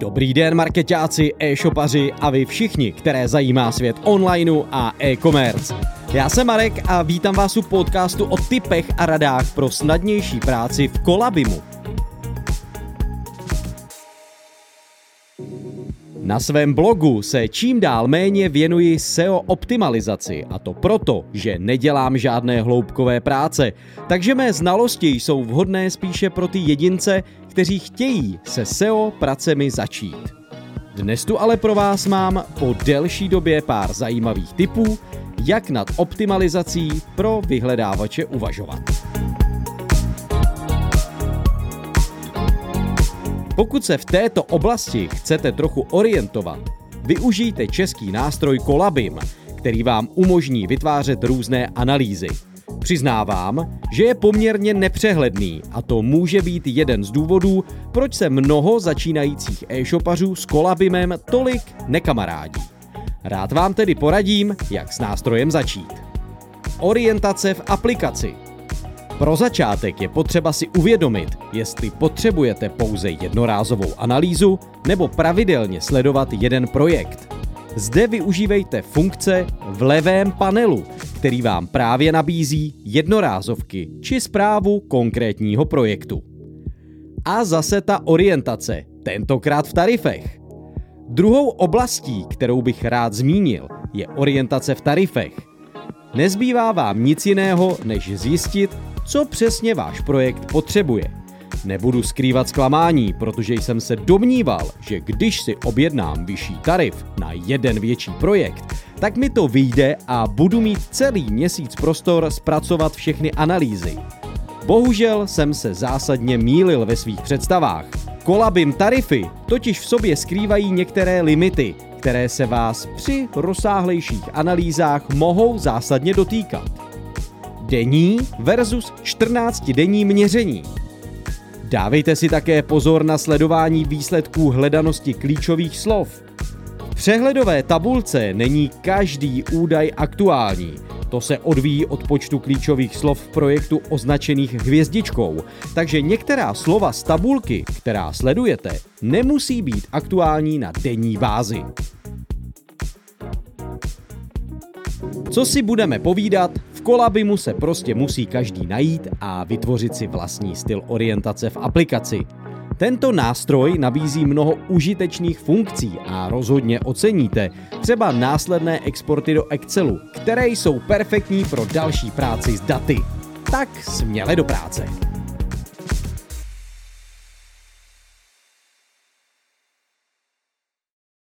Dobrý den marketáci, e-shopaři a vy všichni, které zajímá svět onlineu a e-commerce. Já jsem Marek a vítám vás u podcastu o typech a radách pro snadnější práci v Kolabimu. Na svém blogu se čím dál méně věnuji SEO optimalizaci a to proto, že nedělám žádné hloubkové práce, takže mé znalosti jsou vhodné spíše pro ty jedince, kteří chtějí se SEO pracemi začít. Dnes tu ale pro vás mám po delší době pár zajímavých tipů, jak nad optimalizací pro vyhledávače uvažovat. Pokud se v této oblasti chcete trochu orientovat, využijte český nástroj Colabim, který vám umožní vytvářet různé analýzy. Přiznávám, že je poměrně nepřehledný a to může být jeden z důvodů, proč se mnoho začínajících e-shopařů s Colabimem tolik nekamarádí. Rád vám tedy poradím, jak s nástrojem začít. Orientace v aplikaci – pro začátek je potřeba si uvědomit, jestli potřebujete pouze jednorázovou analýzu nebo pravidelně sledovat jeden projekt. Zde využívejte funkce v levém panelu, který vám právě nabízí jednorázovky či zprávu konkrétního projektu. A zase ta orientace, tentokrát v tarifech. Druhou oblastí, kterou bych rád zmínil, je orientace v tarifech. Nezbývá vám nic jiného, než zjistit, co přesně váš projekt potřebuje. Nebudu skrývat zklamání, protože jsem se domníval, že když si objednám vyšší tarif na jeden větší projekt, tak mi to vyjde a budu mít celý měsíc prostor zpracovat všechny analýzy. Bohužel jsem se zásadně mýlil ve svých představách. Kolabim tarify totiž v sobě skrývají některé limity, které se vás při rozsáhlejších analýzách mohou zásadně dotýkat denní versus 14-denní měření. Dávejte si také pozor na sledování výsledků hledanosti klíčových slov. V přehledové tabulce není každý údaj aktuální. To se odvíjí od počtu klíčových slov v projektu označených hvězdičkou, takže některá slova z tabulky, která sledujete, nemusí být aktuální na denní bázi. Co si budeme povídat, v Kolabimu se prostě musí každý najít a vytvořit si vlastní styl orientace v aplikaci. Tento nástroj nabízí mnoho užitečných funkcí a rozhodně oceníte třeba následné exporty do Excelu, které jsou perfektní pro další práci s daty. Tak směle do práce.